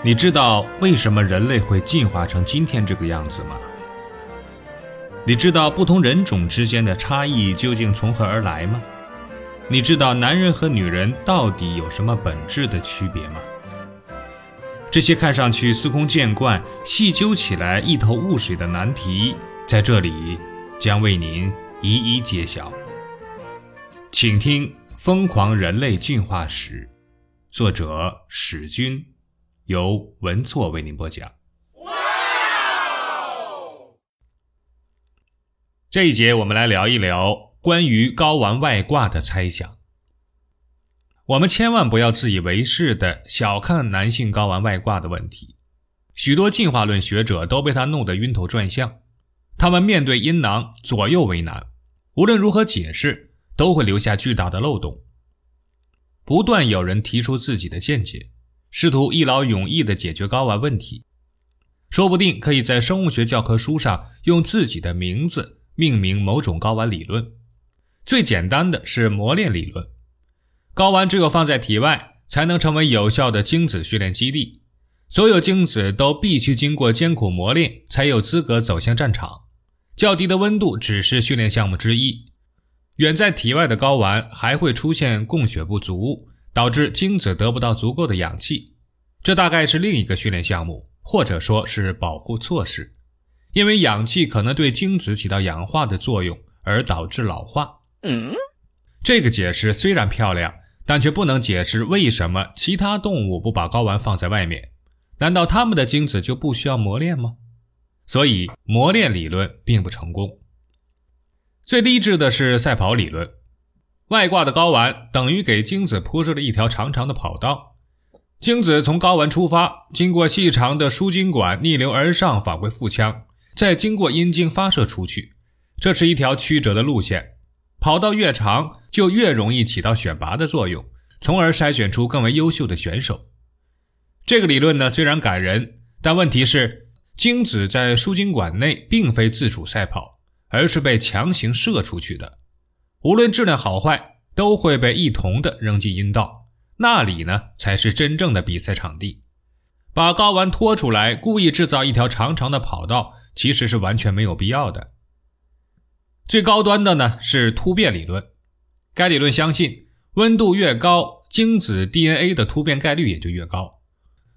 你知道为什么人类会进化成今天这个样子吗？你知道不同人种之间的差异究竟从何而来吗？你知道男人和女人到底有什么本质的区别吗？这些看上去司空见惯、细究起来一头雾水的难题，在这里将为您一一揭晓。请听《疯狂人类进化史》，作者史军。由文措为您播讲。这一节我们来聊一聊关于睾丸外挂的猜想。我们千万不要自以为是的小看男性睾丸外挂的问题。许多进化论学者都被他弄得晕头转向。他们面对阴囊左右为难，无论如何解释，都会留下巨大的漏洞。不断有人提出自己的见解。试图一劳永逸地解决睾丸问题，说不定可以在生物学教科书上用自己的名字命名某种睾丸理论。最简单的是磨练理论，睾丸只有放在体外，才能成为有效的精子训练基地。所有精子都必须经过艰苦磨练，才有资格走向战场。较低的温度只是训练项目之一，远在体外的睾丸还会出现供血不足。导致精子得不到足够的氧气，这大概是另一个训练项目，或者说是保护措施，因为氧气可能对精子起到氧化的作用，而导致老化。嗯，这个解释虽然漂亮，但却不能解释为什么其他动物不把睾丸放在外面。难道它们的精子就不需要磨练吗？所以磨练理论并不成功。最励志的是赛跑理论。外挂的睾丸等于给精子铺设了一条长长的跑道，精子从睾丸出发，经过细长的输精管逆流而上返回腹腔，再经过阴茎发射出去。这是一条曲折的路线，跑道越长，就越容易起到选拔的作用，从而筛选出更为优秀的选手。这个理论呢，虽然感人，但问题是，精子在输精管内并非自主赛跑，而是被强行射出去的。无论质量好坏，都会被一同的扔进阴道，那里呢才是真正的比赛场地。把睾丸拖出来，故意制造一条长长的跑道，其实是完全没有必要的。最高端的呢是突变理论，该理论相信温度越高，精子 DNA 的突变概率也就越高。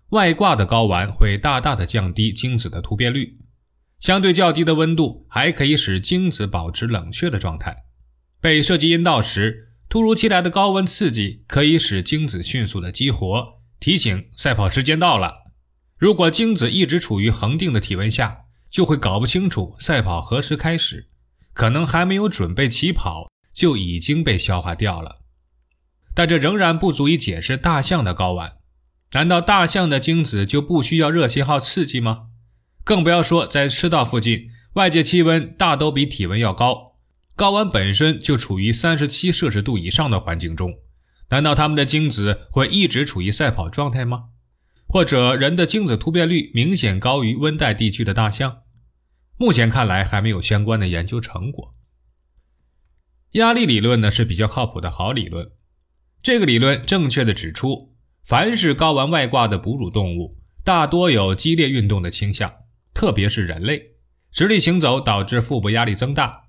外挂的睾丸会大大的降低精子的突变率，相对较低的温度还可以使精子保持冷却的状态。被射击阴道时，突如其来的高温刺激可以使精子迅速的激活，提醒赛跑时间到了。如果精子一直处于恒定的体温下，就会搞不清楚赛跑何时开始，可能还没有准备起跑就已经被消化掉了。但这仍然不足以解释大象的睾丸。难道大象的精子就不需要热信号刺激吗？更不要说在赤道附近，外界气温大都比体温要高。睾丸本身就处于三十七摄氏度以上的环境中，难道它们的精子会一直处于赛跑状态吗？或者人的精子突变率明显高于温带地区的大象？目前看来还没有相关的研究成果。压力理论呢是比较靠谱的好理论，这个理论正确的指出，凡是睾丸外挂的哺乳动物，大多有激烈运动的倾向，特别是人类，直立行走导致腹部压力增大。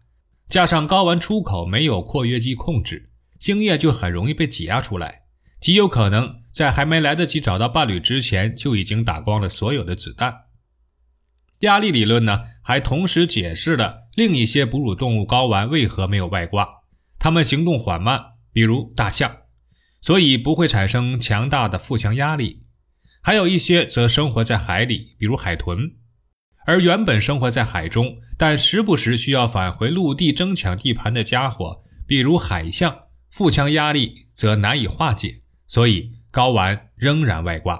加上睾丸出口没有括约肌控制，精液就很容易被挤压出来，极有可能在还没来得及找到伴侣之前就已经打光了所有的子弹。压力理论呢，还同时解释了另一些哺乳动物睾丸为何没有外挂，它们行动缓慢，比如大象，所以不会产生强大的腹腔压力；还有一些则生活在海里，比如海豚。而原本生活在海中，但时不时需要返回陆地争抢地盘的家伙，比如海象，腹腔压力则难以化解，所以睾丸仍然外挂。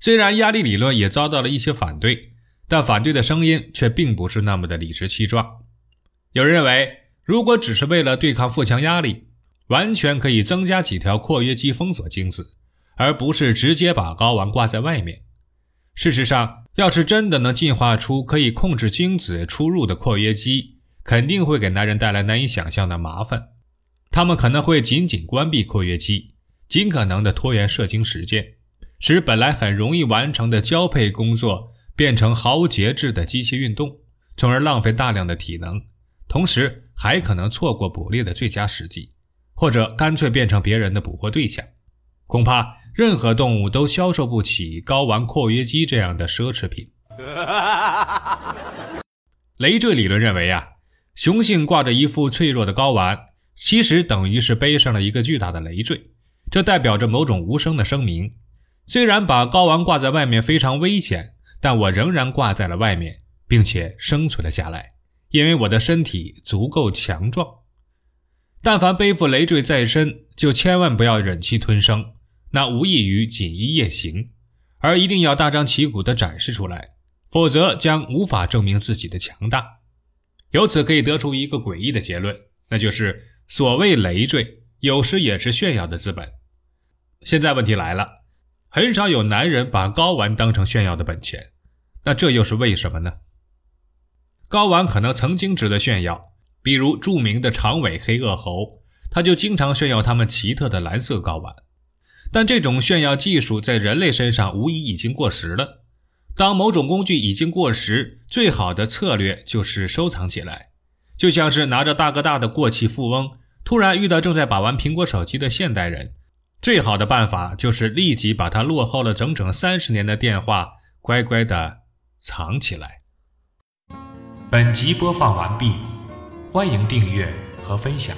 虽然压力理论也遭到了一些反对，但反对的声音却并不是那么的理直气壮。有人认为，如果只是为了对抗腹腔压力，完全可以增加几条括约肌封锁精子，而不是直接把睾丸挂在外面。事实上，要是真的能进化出可以控制精子出入的括约肌，肯定会给男人带来难以想象的麻烦。他们可能会紧紧关闭括约肌，尽可能的拖延射精时间，使本来很容易完成的交配工作变成毫无节制的机器运动，从而浪费大量的体能，同时还可能错过捕猎的最佳时机，或者干脆变成别人的捕获对象。恐怕任何动物都销售不起睾丸括约肌这样的奢侈品。累赘理论认为啊，雄性挂着一副脆弱的睾丸，其实等于是背上了一个巨大的累赘，这代表着某种无声的声明。虽然把睾丸挂在外面非常危险，但我仍然挂在了外面，并且生存了下来，因为我的身体足够强壮。但凡背负累赘在身，就千万不要忍气吞声，那无异于锦衣夜行，而一定要大张旗鼓地展示出来。否则将无法证明自己的强大。由此可以得出一个诡异的结论，那就是所谓累赘，有时也是炫耀的资本。现在问题来了，很少有男人把睾丸当成炫耀的本钱，那这又是为什么呢？睾丸可能曾经值得炫耀，比如著名的长尾黑颚猴，他就经常炫耀他们奇特的蓝色睾丸。但这种炫耀技术在人类身上无疑已经过时了。当某种工具已经过时，最好的策略就是收藏起来，就像是拿着大哥大的过气富翁，突然遇到正在把玩苹果手机的现代人，最好的办法就是立即把他落后了整整三十年的电话乖乖的藏起来。本集播放完毕，欢迎订阅和分享。